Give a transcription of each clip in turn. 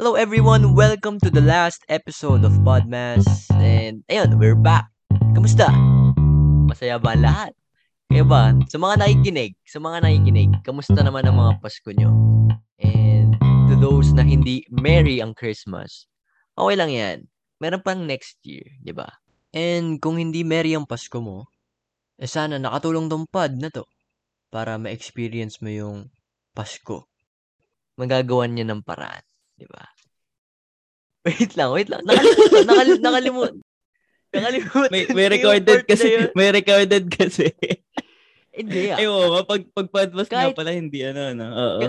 Hello everyone, welcome to the last episode of Podmas. And ayun, we're back. Kamusta? Masaya ba lahat? Kaya ba, sa mga nakikinig, sa mga nakikinig, kamusta naman ang mga Pasko nyo? And to those na hindi merry ang Christmas, okay lang yan. Meron pang next year, di ba? And kung hindi merry ang Pasko mo, eh sana nakatulong tong pod na to para ma-experience mo yung Pasko. Magagawan niya ng paraan. Di ba? Wait lang, wait lang. Nakalimutan, nakal, nakalimut. Nakalimutan. May, may ko recorded kasi. May recorded kasi. Hindi ah. Ay, oo. Pag, pag podcast Kahit- nga pala, hindi ano, ano. Oo.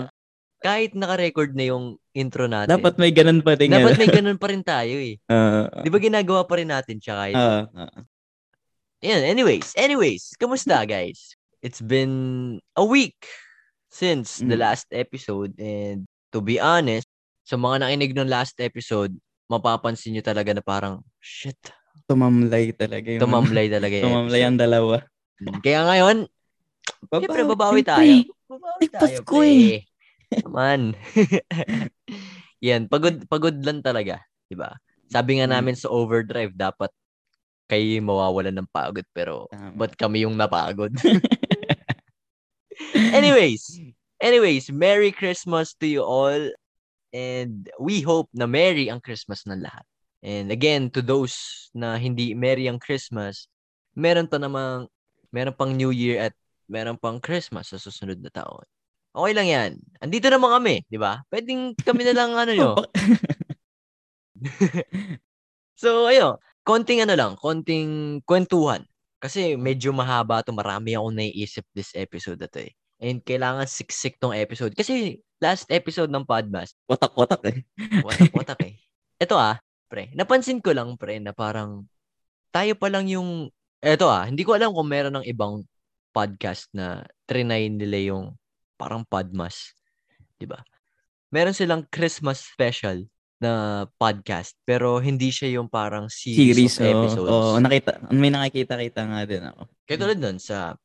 Kahit naka-record na yung intro natin. Dapat may ganun pa rin. dapat ano. may ganun pa rin tayo eh. Oo. Di ba ginagawa pa rin natin siya kahit. Oo, oo. Yan, anyways, anyways. Kamusta guys? It's been a week since the Mm. last episode and to be honest, sa mga nakinig ng last episode, mapapansin nyo talaga na parang, shit, Tumamlay talaga yung tumamlay talaga yung Tumamlay ang dalawa. episode. Kaya ngayon, Siyempre, babawi siyempre. tayo. Babawi Ay, tayo, Pasko eh. Man. Yan, pagod, pagod lang talaga. Diba? Sabi nga Mm. namin sa overdrive, dapat kayo yung mawawalan ng pagod. Pero, Tama. ba't kami yung napagod? anyways, anyways, Merry Christmas to you all. And we hope na Merry ang Christmas ng lahat. And again, to those na hindi Merry ang Christmas, meron pa namang, meron pang New Year at meron pang Christmas sa susunod na taon. Okay lang yan. Andito naman kami, di ba? Pwedeng kami na lang ano nyo. So, ayun, konting ano lang, konting kwentuhan. Kasi medyo mahaba to, marami akong naiisip this episode na to eh. And kailangan siksik tong episode. Kasi last episode ng Podmas, Watak-watak eh. watak-watak eh. Ito ah, pre, napansin ko lang pre na parang tayo pa lang yung, eto ah, hindi ko alam kung meron ng ibang podcast na trinay nila yung parang Podmas. 'Di ba? Meron silang Christmas special na podcast pero hindi siya yung parang series, Series. of episodes. oo, nakita, may nakikita-kita nga din ako. Kaya tulad nun sa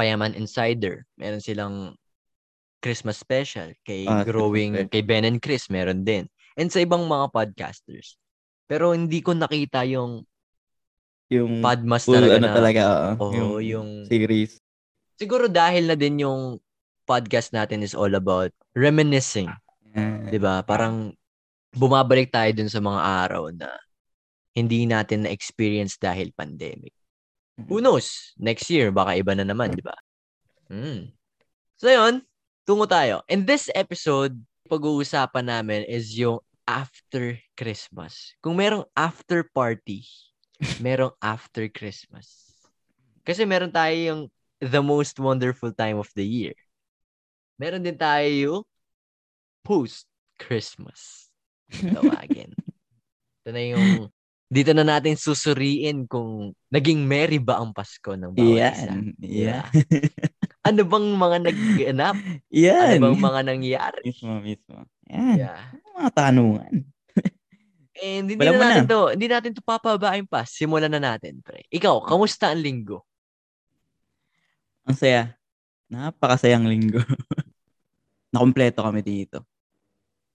Payaman Insider, meron silang Christmas special. Kay Ah, Growing, Christmas kay Ben and Chris, meron din. And sa ibang mga podcasters. Pero hindi ko nakita yung Yung Podmas full talaga ano na. talaga, oo. Oo, yung... series. Siguro dahil na din yung podcast natin is all about reminiscing. Yeah. 'di ba? Parang bumabalik tayo dun sa mga araw na hindi natin na-experience dahil pandemic. Who knows? Next year, baka iba na naman, di ba? Hmm. So, yun. Tungo tayo. In this episode, pag-uusapan namin is yung after Christmas. Kung merong after party, merong after Christmas. Kasi meron tayo yung the most wonderful time of the year. Meron din tayo yung post-Christmas. Tawagin. Ito na yung dito na natin susuriin kung naging merry ba ang Pasko ng bawat isa. Yan. Di Yeah. ano bang mga nagganap? Yan. Ano bang mga nangyari? Mismo, mismo. Yan. Yeah. Mga tanungan. And hindi Wala na natin na. to, hindi natin to papabain pa. Simulan na natin, pre. Ikaw, kamusta ang linggo? Ang saya. Napakasayang linggo. Nakompleto kami dito.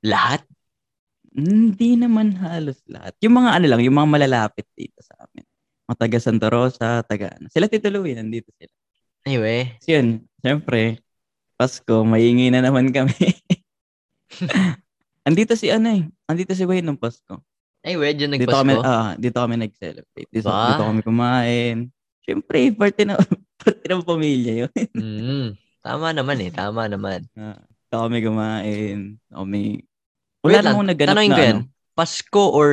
Lahat? Hindi naman halos lahat. Yung mga ano lang, yung mga malalapit dito sa amin. Mga taga Santa Rosa, taga ano. Sila tituluin, nandito sila. Anyway, So yun, syempre, Pasko, maingay na naman kami. andito si ano eh. Andito si Wayne ng Pasko. anyway, dyan Dito kami, nagpasko. ah, dito kami nag-celebrate. Dito, Ba? dito kami kumain. Syempre, parte na, parte ng pamilya yun. Mm, tama naman eh, tama naman. Ah, Dito kami kumain. Kami, Wait wala lang, namang naganap tanongin na ko yan. ano. Pasko or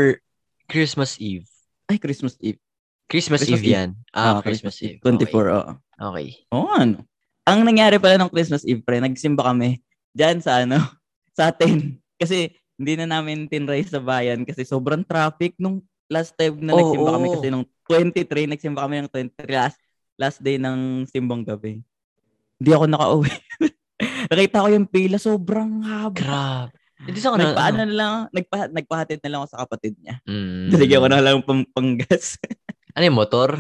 Christmas Eve? Ay, Christmas Eve. Christmas, Christmas Eve, Eve. yan. Ah, Christmas, Eve. 24, oo. Okay. Oo, ano. Ang nangyari pala ng Christmas Eve, pre, nagsimba kami dyan sa ano, sa atin. Kasi hindi na namin tinry sa bayan kasi sobrang traffic nung last time na Oo, nagsimba kami oo. kasi nung 23, nagsimba kami ng 23, last, last day ng simbang gabi. Hindi ako nakauwi. Nakita ko yung pila, sobrang haba. Grabe. Hindi sa ano, Nagpaano ano? na lang, nagpa, nagpahatid na lang ako sa kapatid niya. Mm. Daligyan ko na lang pang, panggas. Ano yung motor?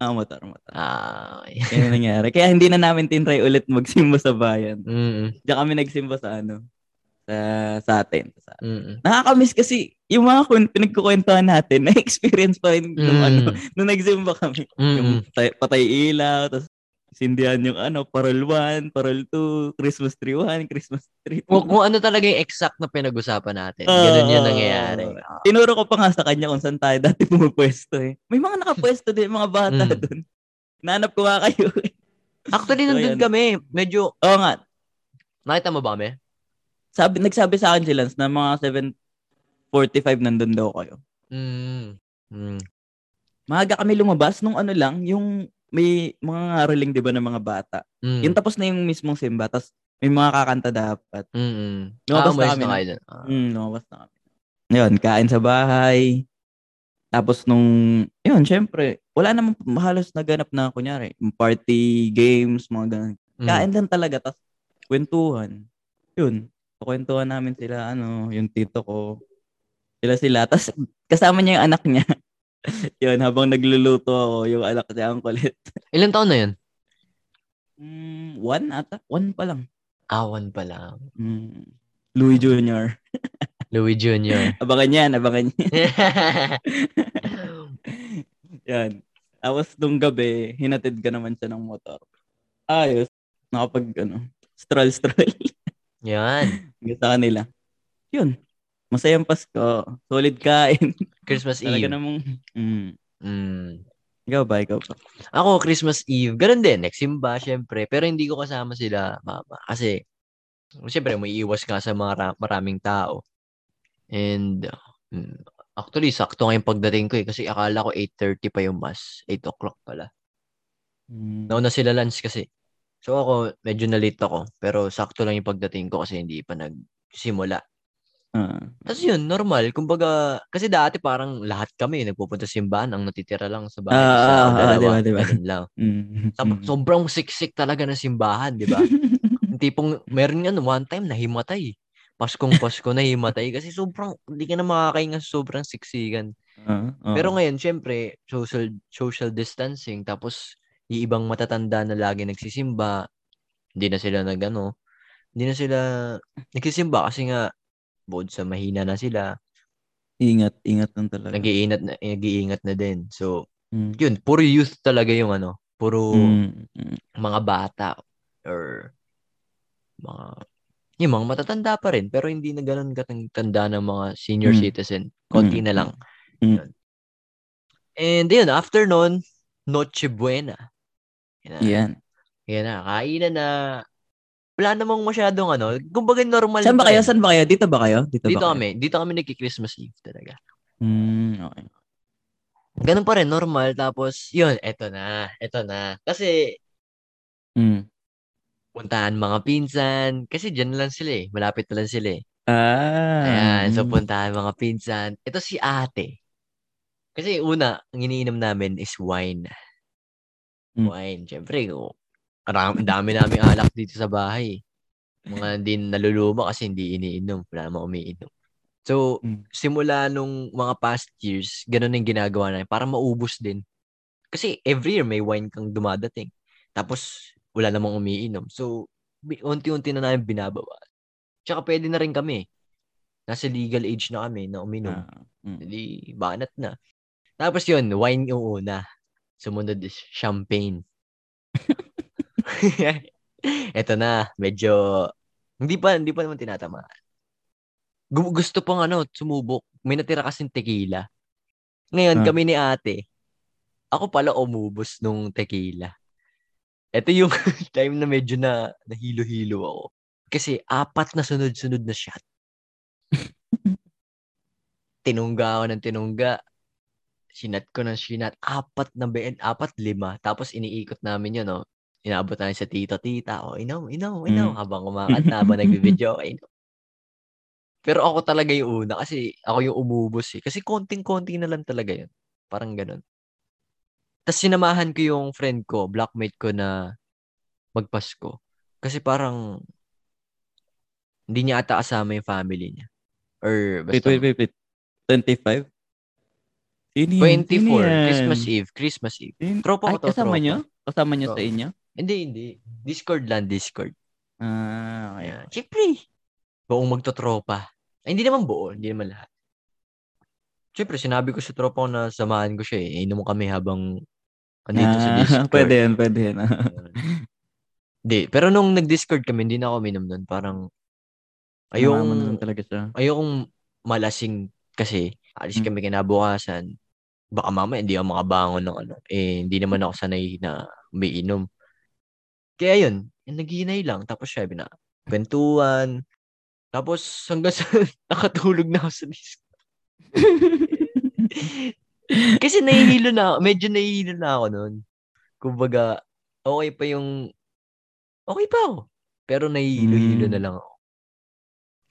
ah, motor, motor. Ah, okay. Kaya nangyari. Kaya hindi na namin tinry ulit magsimba sa bayan. Mm. Diyan kami nagsimba sa ano, sa, sa atin. Sa, Mm. nakakamiss kasi yung mga kun, pinagkukwentuhan natin, na-experience pa rin nung Mm. ano, nung nagsimba kami. Mm. Yung tay- patay ilaw, tapos sindihan yung ano, parol 1, parol 2, Christmas tree 1, Christmas tree 2. Kung, kung ano talaga yung exact na pinag-usapan natin. Ganun yun nangyayari. Tinuro ko pa nga sa kanya kung saan tayo dati pumupwesto eh. May mga nakapwesto din, mga bata Mm. doon. Nanap ko nga kayo. eh. Actually, So, nandun kami. Medyo, Oo nga, nakita mo ba kami? sabi, nagsabi sa akin si Lance na mga 7.45 nandun daw kayo. Mm. Mm. Maaga kami lumabas nung ano lang, yung may mga ngaroling 'di ba ng mga bata. Mm. Yung tapos na yung mismong simba, tapos may mga kakanta dapat. Mm. Lumabas ah, na kami na kayo. Ah. Hmm, lumabas na kami. Yun, kain sa bahay. Tapos nung, yun, syempre, wala namang halos naganap na, kunyari, party, games, mga ganun. Mm. Kain lang talaga, tapos kwentuhan. Yun, kwentuhan namin sila, ano, yung tito ko. Sila sila. Tapos kasama niya yung anak niya. yun, habang nagluluto ako, yung anak niya ang kulit. Ilan taon na yun? Mm, one ata? One pa lang. Awan pa lang. Mm. Louis Jr. Louis Jr. Abangan yan, abangan yan. Yan. Tapos nung gabi, hinatid ka naman siya ng motor. Ayos. Nakapag, ano, stroll-stroll. Yan. sa kanila. Yun. Masayang Pasko. Solid kain. Christmas Talaga Eve. namang, mm. Mm. Ikaw ba? Ikaw ba? Ako, Christmas Eve. Ganun din. Nagsimba, syempre. Pero hindi ko kasama sila, mama. Kasi, syempre, may iwas ka sa mga ra- maraming tao. And, mm, actually, sakto nga yung pagdating ko eh. Kasi akala ko 8.30 pa yung mass. 8 o'clock pala. Mm. Nauna sila lunch kasi. So ako, medyo na-late ako. Pero sakto lang yung pagdating ko kasi hindi pa nagsimula. Ah. Tapos yun, normal. Kumbaga, kasi dati parang lahat kami nagpupunta sa simbahan. Ang natitira lang sa bahay. Ah, o ah, ah, dalawa. diba, diba? Lang. Mm. Sab- Mm. sobrang siksik talaga ng simbahan, di ba? Tipong, meron yan, one time, nahimatay. Paskong Pasko, nahimatay. Kasi sobrang, hindi ka na makakainga sa sobrang siksikan. Ah, ah. Pero ngayon, syempre, social social distancing, tapos yung ibang matatanda na lagi nagsisimba, hindi na sila nagano, hindi na sila nagsisimba kasi nga bukod sa mahina na sila, ingat, ingat lang talaga. nag-iingat na, nag-iingat na din. So, Mm. yun, puro youth talaga yung ano, puro Mm. Mga bata or mga yung mga matatanda pa rin pero hindi na ganun katanda ng mga senior Mm. citizen. Konti Mm. na lang. Mm. Yun. And yun, after nun, Noche Buena. Yan. Yan. Yan na. Kainan na. Wala namang masyadong ano. Kumbaga normal Saan ba kayo? Saan ba kayo? Dito ba kayo? Dito, Dito ba kayo? kami. Dito kami nagki-Christmas Eve talaga. Mm, okay. Ganun pa rin, normal. Tapos, yun, eto na. Eto na. Kasi, Mm. puntahan mga pinsan. Kasi dyan lang sila eh. Malapit na lang sila eh. Ah. Ayan, so mm. puntahan mga pinsan. Ito si ate. Kasi una, ang iniinom namin is wine. Mm. Wine, syempre. Oh, ang dami namin alak dito sa bahay. Mga din naluluma kasi hindi iniinom. Wala namang umiinom. So, Mm. simula nung mga past years, ganun yung ginagawa namin para maubos din. Kasi every year may wine kang dumadating. Tapos, wala namang umiinom. So, unti-unti na namin binabawa. Tsaka pwede na rin kami. Nasa legal age na kami na uminom. Ah, mm. Hindi, banat na. Tapos yun, wine yung una. Sumunod is champagne. Ito na, medyo, hindi pa, hindi pa naman tinatamaan. Gu- gusto pang ano, sumubok. May natira kasing tequila. Ngayon, Ah. kami ni ate, ako pala umubos nung tequila. Ito yung time na medyo na nahilo-hilo ako. Kasi apat na sunod-sunod na shot. tinungga ako ng tinungga. Sinat ko ng sinat. Apat na bed, apat, lima. Tapos iniikot namin yun, no? Inabot namin sa tito, tita. O, inom, inom, inom. Mm. Habang kumakanta, habang nagbibideo, inom. Pero ako talaga yung una kasi ako yung umubos eh. Kasi konting-konti na lang talaga yun. Parang ganun. Tapos sinamahan ko yung friend ko, blackmate ko na magpasko. Kasi parang hindi niya ata kasama yung family niya. Or Wait, basta wait, wait, wait. 25? Sino yan? 24, Sino yan? Christmas Eve, Christmas Eve. Sino- Tropa ko to, kasama tropa. nyo? Kasama nyo sa Oo. inyo? Hindi, hindi. Discord lang, Discord. Ah, okay. Siyempre. buong magtotropa. Ay, hindi naman buo, hindi naman lahat. Siyempre, sinabi ko sa tropa ko na samahan ko siya eh. Inom kami habang andito sa Ah, Discord. pwede yan, pwede yan. Hindi, pero nung nag-Discord kami, hindi na ako minom nun. Parang, ayokong, talaga siya. ayokong malasing kasi. Alis Hmm. kami kinabukasan. Baka mamaya hindi ako makabangon ng ano. Eh, hindi naman ako sanay na umiinom. Kaya yun, naghihinay lang. Tapos siya, na, kwentuhan. Tapos hanggang sa nakatulog na ako sa Discord. Kasi nahihilo na ako. Medyo nahihilo na ako nun. Kumbaga, okay pa yung... Okay pa ako. Pero nahihilo-hilo Mm. na lang ako.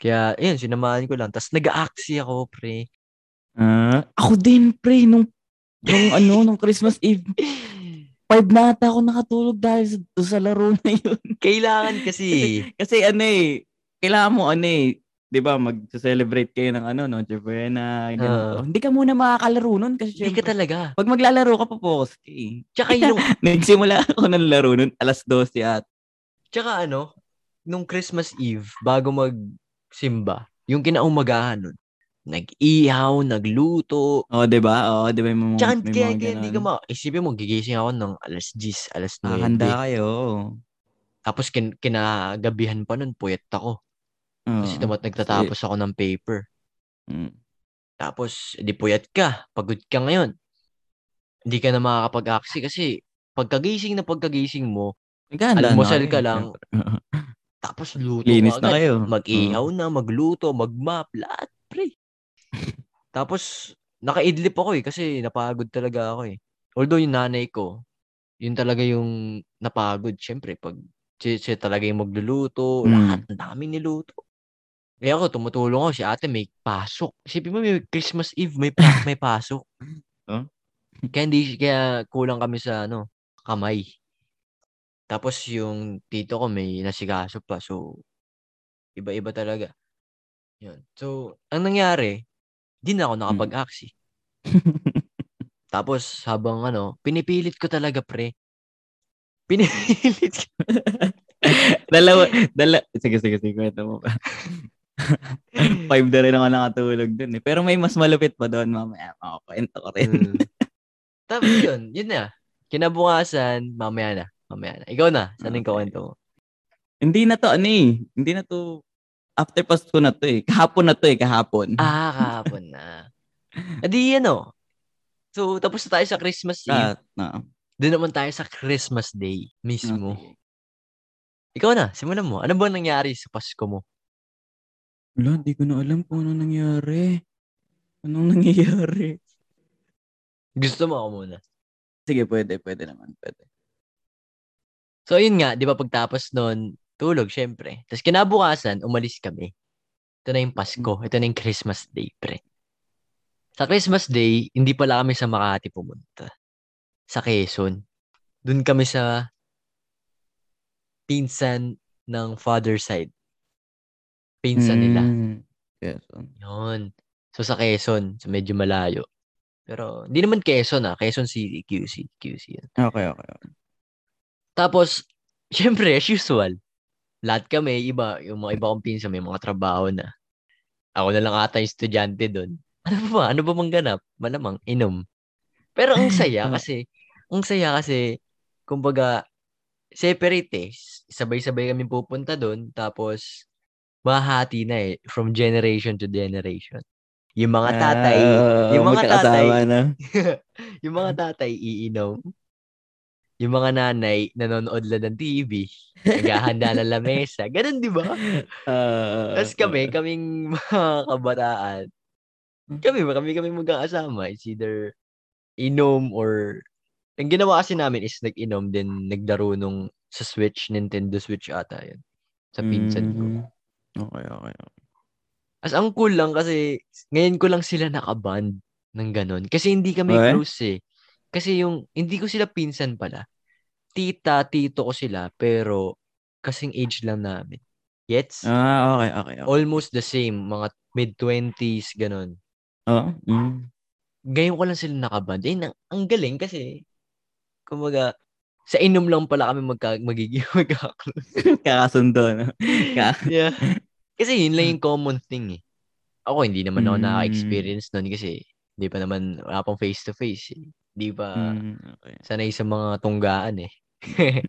Kaya, yun, sinamahan ko lang. Tapos nag-aaksi ako, pre. Ah, ako din, pre, nung, nung ano, nung Christmas Eve, five na ata ako nakatulog dahil sa, sa laro na yun. Kailangan kasi. Kasi ano eh, kailangan mo ano eh, 'di ba, mag-celebrate kayo ng ano, no, Buena. Oo. Hindi ka muna makakalaro nun kasi Hindi ka syempre, talaga. pag maglalaro ka, pa-focus ka eh. Tsaka yung, Nagsimula ako ng laro nun, alas 12 at. tsaka ano, nung Christmas Eve, bago magsimba, yung kinaumagahan nun, nag-ihaw, nagluto. Oh, 'di ba? Oh, 'di ba may mga Tsaka may kaya, mga kaya hindi ka ma... Isipin mo, gigising ako ng alas 10, alas 9. Nakahanda kayo. Tapos kin- kinagabihan pa nun, puyat ako. Oo. Kasi tamat nagtatapos ako ng paper. Mm. Tapos, di puyat ka. Pagod ka ngayon. Hindi ka na makakapag-aksi kasi pagkagising na pagkagising mo, Almusal ka lang. tapos luto Linis na kayo. Mag-ihaw na, magluto, mag-map, lahat, pre. Tapos, nakaidlip ako eh, kasi napagod talaga ako eh. Although yung nanay ko, yun talaga yung napagod. Siyempre, pag siya, siya talaga yung magluluto, Mm. lahat, ang daming niluto. Eh ako, tumutulong ako. Si ate may pasok. Isipin mo, may Christmas Eve, may, pa- may pasok. Huh? Kaya hindi, kaya kulang kami sa, ano, kamay. Tapos yung tito ko may nasikaso pa. So, iba-iba talaga. Yun. So, ang nangyari, di na ako nakapag-aksi. Tapos, habang ano, pinipilit ko talaga, pre. Pinipilit ko. dalawa, dala, sige, sige, sige, kwento mo pa. Five na rin ako nakatulog dun eh. Pero may mas malupit pa doon mamaya. Makakwento ko rin. Mm. Tapos yun, yun na. Kinabukasan, mamaya na. Mamaya na. Ikaw na. Saan yung Okay. kwento mo? Hindi na to, ano eh. Hindi na to, after Pasko na to eh. Kahapon na to eh, kahapon. Ah, kahapon na. Adi, ano. So, tapos na tayo sa Christmas Eve. Ah, na. Doon naman tayo sa Christmas Day mismo. Okay. Ikaw na, simulan mo. Ano ba nangyari sa Pasko mo? Wala, di ko na alam kung ano nangyari. Anong nangyayari? Gusto mo ako muna. Sige, pwede, pwede naman, pwede. So, yun nga, di ba pagtapos nun, tulog, syempre. Tapos kinabukasan, umalis kami. Ito na yung Pasko. Ito na yung Christmas Day, pre. Sa Christmas Day, hindi pala kami sa Makati pumunta. Sa Quezon. Doon kami sa pinsan ng father side. Pinsan nila. Mm. Yes. Yun. So, sa Quezon, so medyo malayo. Pero, hindi naman Quezon ah. Quezon City, QC. QC yun. Okay, okay. okay. Tapos, syempre, as usual, lahat kami, iba, yung mga iba kong pinsan, may mga trabaho na. Ako na lang ata yung estudyante doon. Ano ba? Ano ba mang ganap? Malamang, inom. Pero ang saya Ah. kasi, ang saya kasi, kumbaga, separate eh. Sabay-sabay kami pupunta doon, tapos, mahati na eh, from generation to generation. Yung mga tatay, Ah, yung mga tatay, na. yung mga tatay iinom. Yung mga nanay nanonood lang ng TV. Naghahanda ng lamesa. Ganun, di ba? Ah, Tapos kami, kaming mga kabataan, kami, kami kami magkakasama. It's either inom or... Ang ginawa kasi namin is nag-inom, then naglaro nung sa Switch, Nintendo Switch ata yun. Sa pinsan ko. Mhm. Okay, okay. okay. As ang cool lang kasi ngayon ko lang sila nakaband ng ganun. Kasi hindi kami Okay. close eh. Kasi yung, hindi ko sila pinsan pala. Tita, tito ko sila, pero kasing age lang namin. Gets? Ah, okay, okay. okay. Almost the same, mga mid-20s, ganun. Oh, mm. Ngayon ko lang sila nakaband. Eh, na- ang galing kasi, kumbaga, sa inom lang pala kami magka, magiging magka-close. Kakasundo, no? Yeah. Kasi yun lang yung common thing eh. Ako, hindi naman ako Mm. naka-experience nun kasi hindi pa naman, wala pang face-to-face eh. Hindi pa Mm, okay. sanay sa mga tunggaan eh.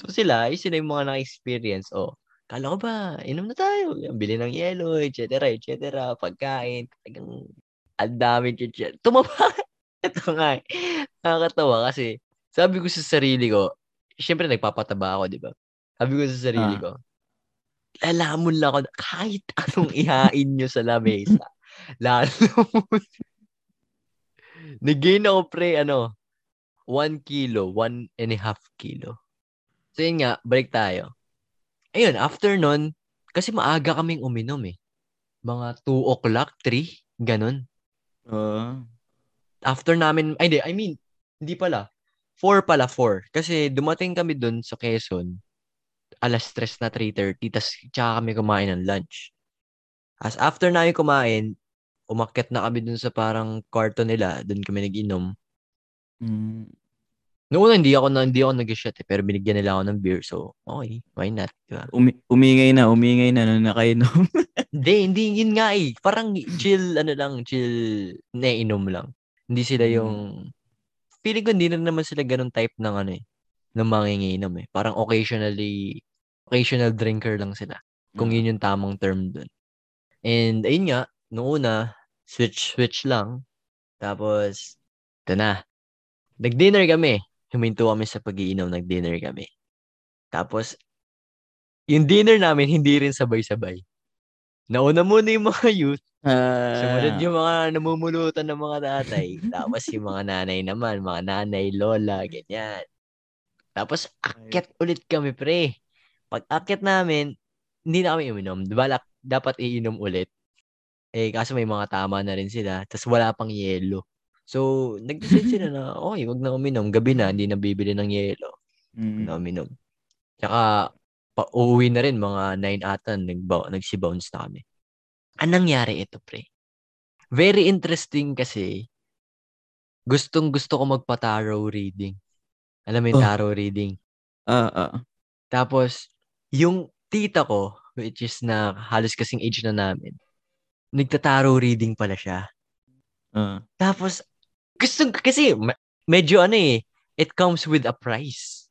so sila, ay sila yung mga naka-experience. Oh, kala ko ba, inom na tayo. Bili ng yelo, etc. etc. Pagkain. Talagang ang dami. Tumaba. Ito nga eh. Nakakatawa kasi sabi ko sa sarili ko, syempre nagpapataba ako, di ba? Sabi ko sa sarili Ah. ko, lalamon lang ako kahit anong ihain nyo sa lamesa. Lalo Nag-gain ako pre, ano, 1 kilo, 1 and a half kilo. So yun nga, balik tayo. Ayun, after nun, kasi maaga kaming uminom eh. Mga 2 o'clock, 3, ganun. Oo. After namin, ay hindi, I mean, hindi pala. 4 pala, 4. Kasi dumating kami dun sa Quezon, alas 3 na 3.30, tas tsaka kami kumain ng lunch. As after namin kumain, umakyat na kami dun sa parang kwarto nila, dun kami nag-inom. Mm. Noong una, hindi ako, na, hindi ako nag-shot eh, pero binigyan nila ako ng beer, so okay, why not, di ba? Umi- umingay na, umingay na nung nakainom. Hindi, hindi, yun nga eh. Parang chill, ano lang, chill, nainom lang. Hindi sila Mm. yung, feeling ko hindi na naman sila ganun type ng ano eh, ng manginginom eh. Parang occasionally, occasional drinker lang sila. Kung Mm. yun yung tamang term dun. And ayun nga, noong una, switch-switch lang. Tapos, ito na. Nag-dinner kami. Huminto kami sa pag-iinom, nag-dinner kami. Tapos, yung dinner namin, hindi rin sabay-sabay. Nauna muna yung mga youth, Ah, sumunod yung mga namumulutan ng mga tatay. Tapos yung mga nanay naman, mga nanay, lola, ganyan. Tapos, akyat ulit kami, pre. Pag akyat namin, hindi na kami uminom. Balak, dapat iinom ulit. Eh, kaso may mga tama na rin sila. Tapos wala pang yelo. So, nag-decide sila na, okay, wag na uminom. Gabi na, hindi na bibili ng yelo. Mm. na uminom. Tsaka, pa uuwi na rin, mga 9 ata, nagba, nagsi-bounce na kami. Anong nangyari ito, pre? Very interesting kasi, gustong gusto ko magpa-tarot reading. Alam mo yung Oh. tarot reading? Ah, ah. Tapos, yung tita ko, which is na halos kasing age na namin, nagta-tarot reading pala siya. Ah. Tapos, gusto, kasi, me- medyo ano eh, it comes with a price.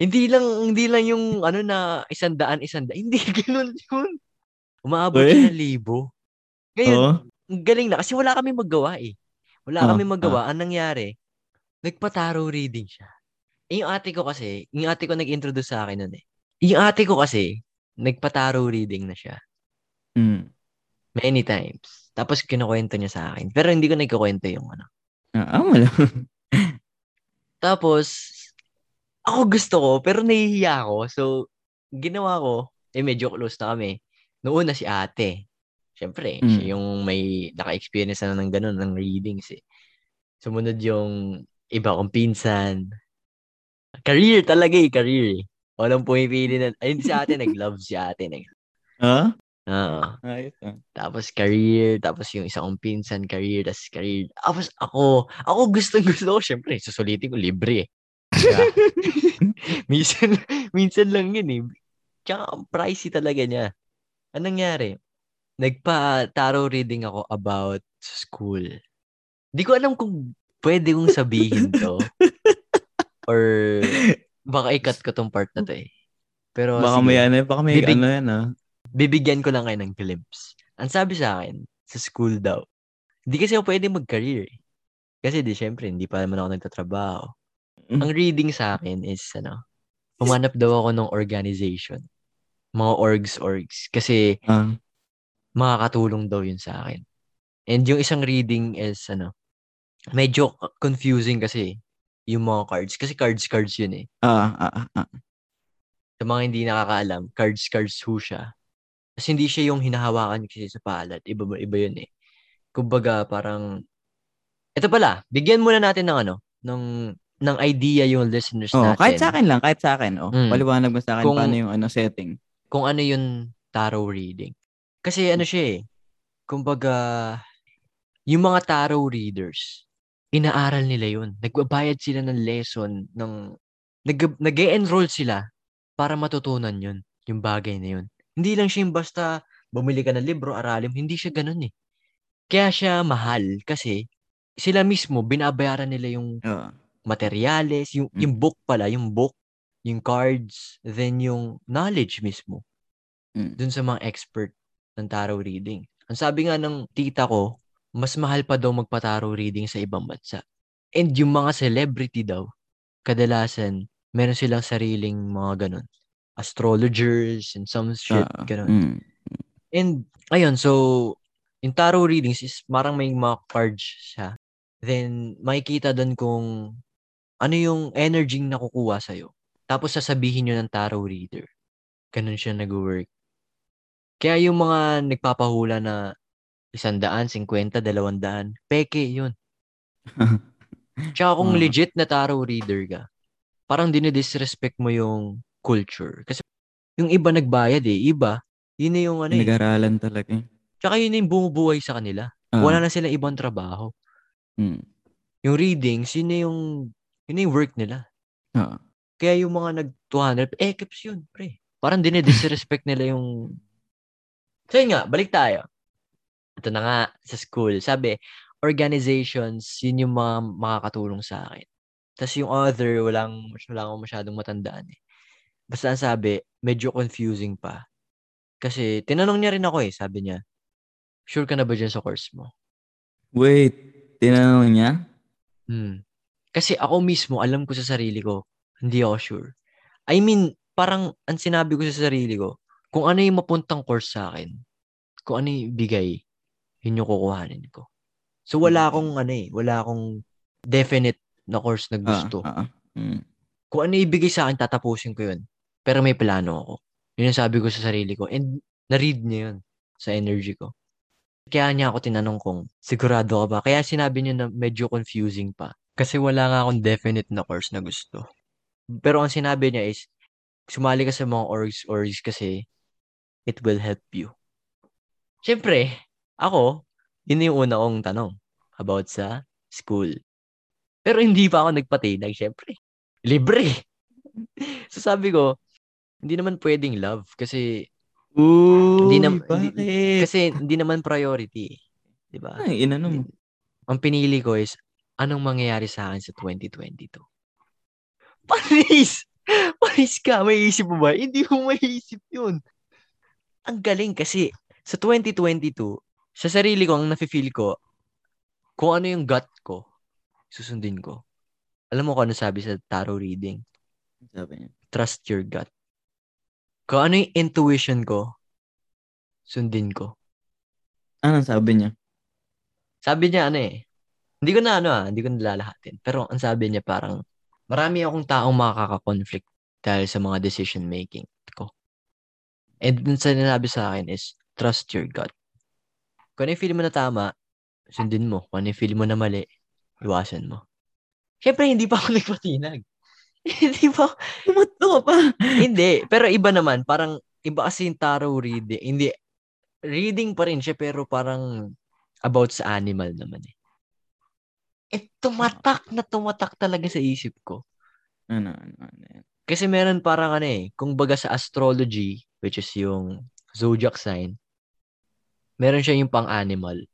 Hindi lang, hindi lang yung ano na isang daan, isang daan. Hindi, ganun yun. Umaabot Eh? siya ng libo. Ngayon, ang galing na. Kasi wala kami magawa eh. Wala Oh, kami magawa. Ang nangyari, nagpa-tarot reading siya. Eh, yung ate ko kasi, yung ate ko nag-introduce sa akin nun eh. Yung ate ko kasi, nagpa-tarot reading na siya. Mm. Many times. Tapos kinukwento niya sa akin. Pero hindi ko nagkukwento yung ano. Ah, ah, wala. Tapos, ako gusto ko, pero nahihiya ako. So, ginawa ko, eh medyo close na kami. Noon na si ate. Siyempre, Mm. siya yung may naka-experience na ng ganun, ng readings eh. Sumunod yung iba kong pinsan. Career talaga eh, career eh. Walang pumipili na, ayun si ate, nag-love si ate. Nag, Ah? Oo. Ayos ah. Tapos career, tapos yung isa kong pinsan, career, tapos career. Tapos ako, ako gusto gusto ko, syempre, susulitin ko, libre eh. Minsan, minsan lang yun eh. Tsaka ang pricey talaga niya. Anong nangyari? Nagpa-tarot reading ako about school. Di ko alam kung pwede kong sabihin to. or baka ikat ko tong part na to eh. Pero Baka sige may ano, baka may Bibig- ano yan ah. Bibigyan ko lang kayo ng glimpse. Ang sabi sa akin, sa school daw, hindi kasi ako pwede mag-career. eh. Kasi di, syempre, hindi pa naman ako nagtatrabaho. Mm. Ang reading sa akin is, ano, humanap daw ako ng organization. Mga orgs, orgs. Kasi, Ah. makakatulong daw yun sa akin. And yung isang reading is, ano, medyo confusing kasi yung mga cards. Kasi cards, cards yun eh. Ah, ah, ah, ah. Sa mga hindi nakakaalam, cards, cards ho siya. Kasi hindi siya yung hinahawakan kasi sa palad. Iba, iba yun eh. Kumbaga, parang, ito pala, bigyan muna natin ng ano, ng, ng idea yung listeners Oh, natin. kahit sa akin lang, kahit sa akin. Oh. Mm. Paliwanag mo sa akin Kung- paano yung ano setting. Kung ano yung tarot reading. Kasi ano siya eh, kumbaga, yung mga tarot readers, inaaral nila yun. Nagbabayad sila ng lesson, ng, nag, nag enroll sila para matutunan yun, yung bagay na yun. Hindi lang siya yung basta bumili ka ng libro, aralin. Hindi siya ganun eh. Kaya siya mahal kasi sila mismo, binabayaran nila yung Oo. materyales, yung, Mm. yung book pala, yung book, yung cards, then yung knowledge mismo Mm. dun sa mga expert ng tarot reading. Ang sabi nga ng tita ko, mas mahal pa daw magpa-tarot reading sa ibang bansa. And yung mga celebrity daw, kadalasan, meron silang sariling mga ganun. Astrologers and some shit, Oo. ganun. Mm. And, ayun, so, yung tarot readings is parang may mga cards siya. Then, makikita doon kung ano yung energy na nakukuha sa'yo. Tapos, sasabihin nyo ng tarot reader. Ganun siya nag-work. Kaya yung mga nagpapahula na isandaan, 50, dalawandaan, peke yun. Tsaka kung legit na tarot reader ka, parang dinidisrespect mo yung culture. Kasi yung iba nagbayad eh. Iba, yun na yung ano eh. Nag-aralan talaga. eh. Tsaka yun na yung bumubuhay sa kanila. Ah. Wala na silang ibang trabaho. Mm. Yung readings, yun na yung, yun na yung work nila. Oo. Kaya yung mga nag-200, eh, keps yun, pre. Parang dinidisrespect nila yung... So yun nga, balik tayo. Ito na nga, sa school. Sabi, organizations, yun yung mga makakatulong sa akin. Tapos yung other, walang, wala akong masyadong matandaan eh. Basta sabi, medyo confusing pa. Kasi, tinanong niya rin ako eh, sabi niya, sure ka na ba dyan sa course mo? Wait, tinanong niya? Hmm. Kasi ako mismo, alam ko sa sarili ko, hindi ako sure. I mean, parang ang sinabi ko sa sarili ko, kung ano yung mapuntang course sa akin, kung ano yung bigay, yun yung kukuhanin ko. So wala akong ano eh, wala akong definite na course na gusto. Ah, ah, ah. Mm. Kung ano ibigay sa akin, tatapusin ko yun. Pero may plano ako. Yun ang sabi ko sa sarili ko. And na-read niya yun sa energy ko. Kaya niya ako tinanong kung sigurado ka ba. Kaya sinabi niya na medyo confusing pa. Kasi wala nga akong definite na course na gusto. Pero ang sinabi niya is, sumali ka sa mga orgs, orgs kasi it will help you. Siyempre, ako, yun yung una kong tanong about sa school. Pero hindi pa ako nagpatinag, syempre. Libre. so sabi ko, hindi naman pwedeng love kasi Uy, Hindi nam- bakit? kasi hindi naman priority, 'di ba? Ay, inano mo. Ang pinili ko is anong mangyayari sa akin sa 2022. Panis! Panis ka, may isip mo ba? Hindi mo maiisip 'yun. Ang galing kasi sa 2022, sa sarili ko ang nafe-feel ko kung ano yung gut ko, susundin ko. Alam mo kung ano sabi sa tarot reading? Sabi niya. Trust your gut. Kung ano yung intuition ko, sundin ko. Anong sabi niya? Sabi niya ano eh, hindi ko na ano ah, hindi ko nalalahatin. Pero ang sabi niya parang, marami akong taong makaka-conflict dahil sa mga decision making ko. And dun sa sinabi sa akin is, trust your gut. Kung ano yung feel mo na tama, sundin mo. Kung ano yung feel mo na mali, iwasan mo. Siyempre, hindi pa ako nagpatinag. hindi pa Tumato pa. hindi, pero iba naman, parang iba kasi yung tarot reading. Hindi, reading pa rin siya, pero parang about sa animal naman eh. Eh, tumatak na tumatak talaga sa isip ko. Ano, ano, ano. Kasi meron parang ano eh, kung baga sa astrology, which is yung zodiac sign, meron siya yung pang-animal.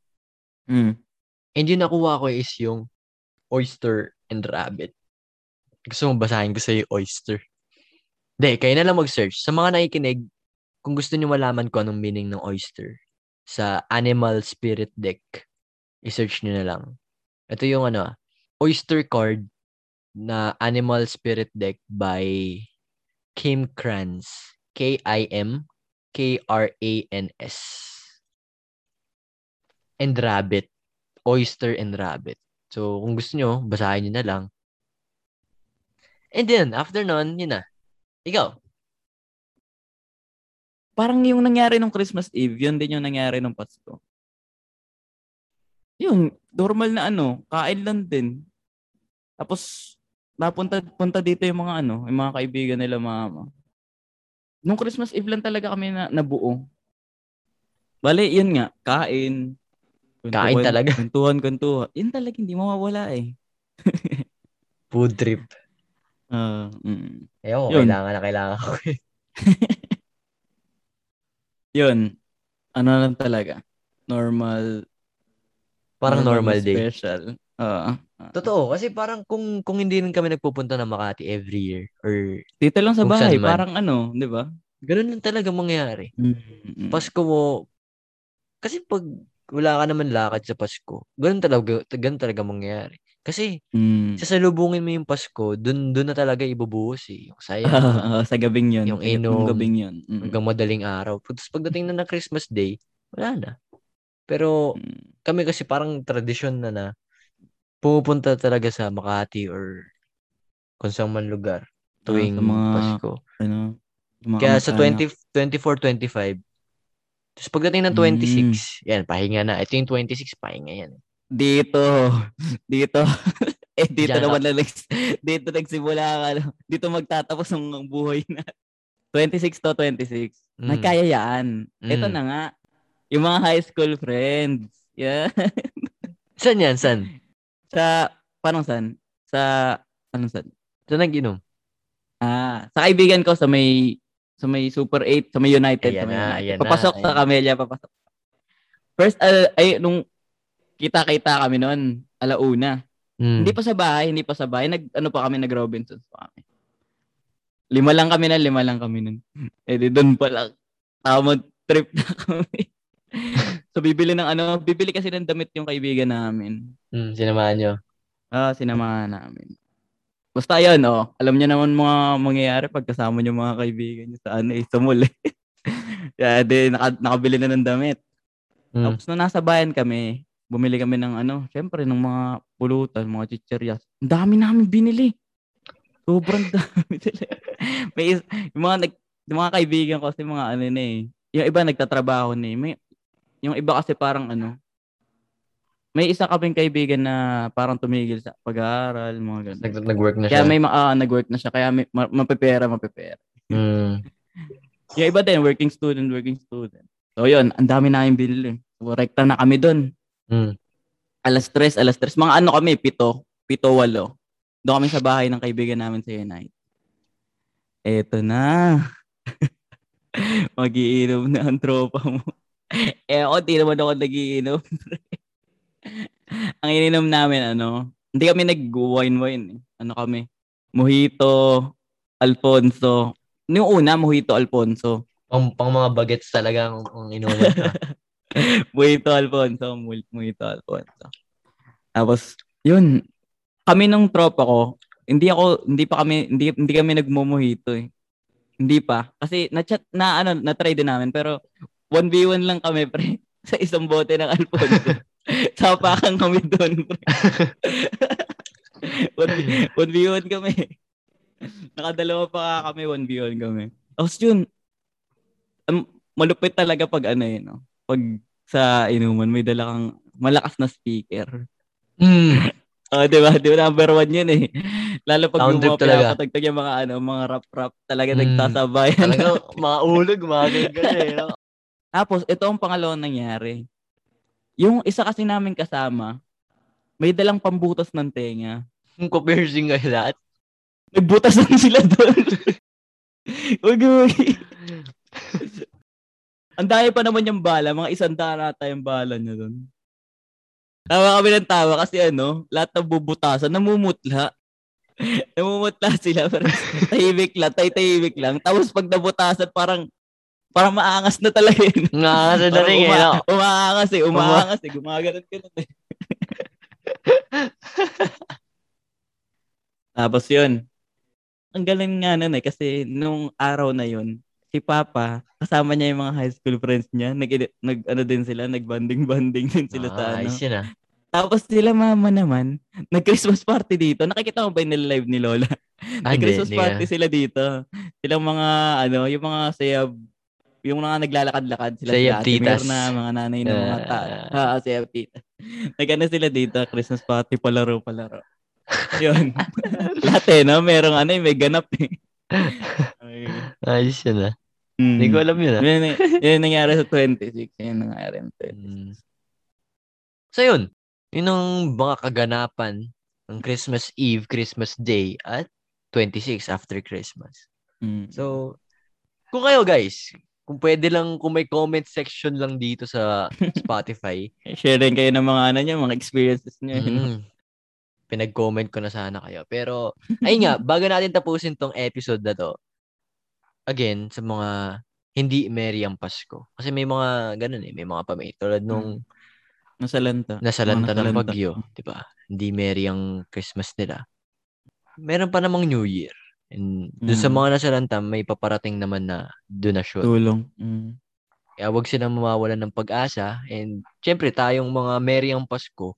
Mm. And yung nakuha ko is yung oyster and rabbit. Gusto mo basahin ko sa yung oyster? Hindi, kayo na lang mag-search. Sa mga nakikinig, kung gusto niyo malaman kung anong meaning ng oyster, sa Animal Spirit Deck, i-search niyo na lang. Ito yung ano, oyster card na Animal Spirit Deck by Kim Kranz. K-I-M K-R-A-N-S. And rabbit. Oyster and rabbit. So, kung gusto nyo, basahin nyo na lang. And then, after nun, yun na. Ikaw. Parang yung nangyari nung Christmas Eve, yun din yung nangyari nung Pasko. Yung normal na ano, kain lang din. Tapos, napunta punta dito yung mga ano, yung mga kaibigan nila mama. Nung Christmas Eve lang talaga kami na nabuo. Bale, yun nga, kain. Kain talaga. Kwentuhan, kwentuhan. Yun talaga, hindi mawawala eh. Food trip. Ah, mm. Ewan ko, Yun. kailangan na kailangan ko. yun, ano lang talaga, normal, Parang normal namang day. Special. Oo. Totoo, kasi parang kung kung hindi rin kami nagpupunta ng Makati every year or Dito lang sa bahay, parang ano, di ba? ganun lang talaga mangyari. Mm. Pasko mo, kasi pag wala ka naman lakad sa Pasko, ganun talaga, ganun talaga mangyayari. Kasi, Mm. sasalubungin mo yung Pasko, dun, dun na talaga ibubuhos eh. Yung saya, Oo, sa gabing yun. Yung inom, gabing yun. Mm. hanggang madaling araw. Tapos pagdating na ng Christmas Day, wala na. Pero, Mm. kami kasi parang tradisyon na na, pumupunta talaga sa Makati or kung saan man lugar tuwing Ah, sa mga- Pasko. Ano, yung mga Kaya sa kamag-anak. 20, 24, 25, tapos pagdating ng 26, yan, pahinga na. Ito yung 26, pahinga yan. Dito. Dito. eh, dito Diyan naman na nags- dito nagsimula ka. ano, Dito magtatapos ang buhay na. 26 to 26. Mm. May kayayaan. Ito Mm. na nga. Yung mga high school friends. Yeah. Saan yan? Saan? sa, paano san? Sa, anong san? Saan nag-inom? Ah, sa kaibigan ko sa may sa may Super 8, sa may United, Ayan sa may na, United. ayan na, papasok sa ayan. Camellia, papasok. First, uh, ay, nung kita-kita kami noon, alauna. Mm. Hindi pa sa bahay, hindi pa sa bahay. Nag, ano pa kami, nag-Robinsons pa kami. Lima lang kami na, lima lang kami nun. Eh di doon pa lang. Tamad trip na kami. so bibili ng ano, bibili kasi ng damit yung kaibigan namin. Mm, sinamahan nyo. Ah, sinamahan namin. Basta yun, oh. Alam niyo naman mga mangyayari pag kasama niyo mga kaibigan niyo sa ano eh, sa mall. eh. Kaya di, naka, nakabili na ng damit. Mm. Tapos nung nasa bayan kami, bumili kami ng ano, syempre ng mga pulutan, mga chicheryas. Ang dami namin binili. Sobrang dami talaga. May is- yung mga nag, yung mga kaibigan ko kasi mga ano na eh. Yung iba nagtatrabaho na eh. May, yung iba kasi parang ano, may isa kaming kaibigan na parang tumigil sa pag-aaral, mga ganun. Nag, nag-work na Kaya siya. may ma- ah, nag-work na siya, kaya may ma- mapepera, mapepera. Mm. Yung iba din, working student, working student. So yun, ang dami namin binili. So, rekta na kami doon. Mm. Alas tres, alas tres. Mga ano kami, pito, pito, walo. Doon kami sa bahay ng kaibigan namin sa Unite. Eto na. Magiinom na ang tropa mo. eh ako, di naman ako nagiinom. ang ininom namin, ano, hindi kami nag-wine-wine. Eh. Ano kami? Mojito, Alfonso. Yung una, Mojito, Alfonso. Pang, pang mga bagets talaga ang, ang inuman ka. Mojito Alfonso, Mojito Alfonso. Tapos, yun, kami nung tropa ko, hindi ako, hindi pa kami, hindi, hindi kami nagmumojito eh. Hindi pa. Kasi na-chat, na ano, na-try din namin, pero 1v1 lang kami, pre, sa isang bote ng Alfonso. Sapakan kami doon, pre. 1v- 1v1 kami. Nakadalawa pa kami, 1v1 kami. Tapos yun, um, malupit talaga pag ano yun, no? Pag sa inuman, may dala kang malakas na speaker. Mm. Oh, di ba? Di ba number one yun eh. Lalo pag Sound mga talaga. pinapatagtag yung mga ano, mga rap-rap talaga Mm. nagtasabay. Talaga, mga ulog, mga ganyan eh. no? Tapos, ito ang pangalawang nangyari. Yung isa kasi namin kasama, may dalang pambutas ng tenga. Yung ko-piercing kayo lahat. Nagbutas lang sila doon. Huwag huwag. Ang dami pa naman yung bala. Mga isang darata yung bala niya doon. Tawa kami ng tawa kasi ano, lahat ng bubutasan, namumutla. namumutla sila. Pero tahimik lang, tay-tahimik lang. Tapos pag nabutasan, parang parang maangas na talaga yun. Nga, sa Parang dating eh. no? umaangas eh, umaangas eh. Gumaganon ka eh. Tapos yun. Ang galing nga nun eh. Kasi nung araw na yun, si Papa, kasama niya yung mga high school friends niya. Nag, nag ano din sila, nagbanding-banding din sila sa Ah, ano. ayos yun ah. Tapos sila mama naman, nag-Christmas party dito. Nakikita mo ba yung live ni Lola? Ah, hindi, Nag-Christmas hindi party ka. sila dito. Silang mga, ano, yung mga sayab, yung mga naglalakad-lakad sila Sayab sila, titas. Mirna, mga nanay ng mga Ah. ta. Ah, sayab titas. Nagano sila dito, Christmas party, palaro, palaro. Yun. Lahat eh, no? Merong ano, eh, may ganap eh. Okay. Ayos yun ah. Mm. Hindi ko alam yun ah. Yun, yun, yun nangyari sa 26. Yun nangyari sa 26. Mm. So yun, yun ang mga kaganapan ng Christmas Eve, Christmas Day at 26 after Christmas. Mm. So, kung kayo guys, kung pwede lang, kung may comment section lang dito sa Spotify, Share rin kayo ng mga ano niya, mga experiences niya. mm, pinag-comment ko na sana kayo. Pero, ayun nga, bago natin tapusin tong episode na to, again, sa mga hindi merry ang Pasko. Kasi may mga ganun eh, may mga pamilya. Tulad nung Nasalanta. nasalanta Mga ng nasalanta. bagyo, di ba? Hindi merry ang Christmas nila. Meron pa namang New Year. And doon sa Mm. mga nasalanta, may paparating naman na donasyon. Tulong. Mm. Kaya wag silang mawawalan ng pag-asa. And syempre, tayong mga merry ang Pasko,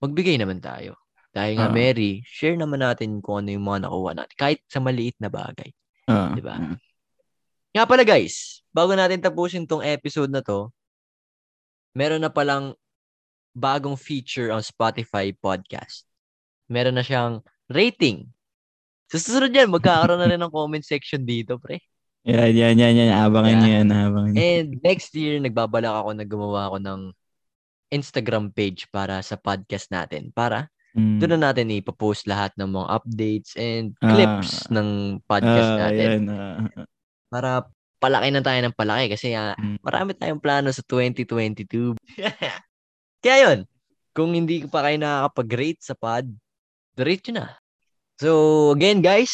magbigay naman tayo. Dahil nga Ah. merry, share naman natin kung ano yung mga nakuha natin. Kahit sa maliit na bagay. Ah, Diba? mm. Nga pala guys, bago natin tapusin tong episode na to, meron na palang bagong feature on Spotify podcast. Meron na siyang rating. Sa susunod yan, magkakaroon na rin ng comment section dito, pre. Yan, yan, yan, yan. Abangan Yeah. niyo yan. Abangan niyo. And next year, nagbabalak ako na gumawa ako ng Instagram page para sa podcast natin. Para Mm. doon na natin ipopost lahat ng mga updates and Ah. clips ng podcast Ah, natin. yan, ah. Para palaki na tayo ng palaki kasi Mm. marami tayong plano sa 2022. Kaya yun, kung hindi pa kayo nakakapag-rate sa pod, rate na. So, again guys,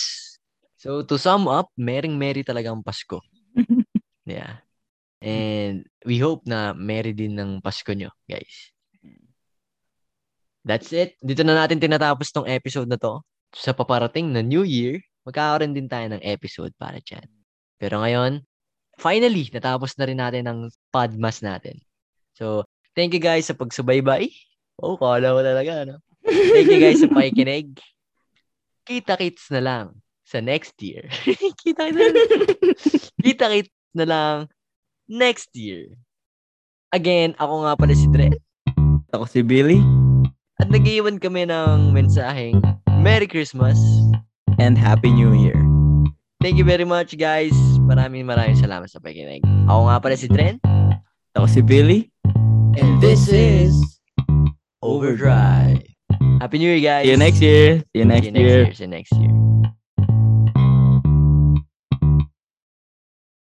so to sum up, mering merry talaga ang Pasko. yeah. And we hope na merry din ng Pasko nyo, guys. That's it. Dito na natin tinatapos tong episode na to. Sa paparating na New Year, magkakaroon din tayo ng episode para dyan. Pero ngayon, finally, natapos na rin natin ang podmas natin. So, thank you guys sa pagsubaybay. Oh, kala mo talaga, no? Thank you guys sa pakikinig. Kita-kits na lang sa next year. Kita-kits na lang. Kita-kits na lang next year. Again, ako nga pala si Dre. Ako si Billy. At nag-iwan kami ng mensaheng Merry Christmas. And Happy New Year. Thank you very much, guys. Maraming maraming salamat sa pakikinig. Ako nga pala si Dren. Ako si Billy. And this is Overdrive. Happy New Year, guys. See you next year. See you next See you year. See you next year.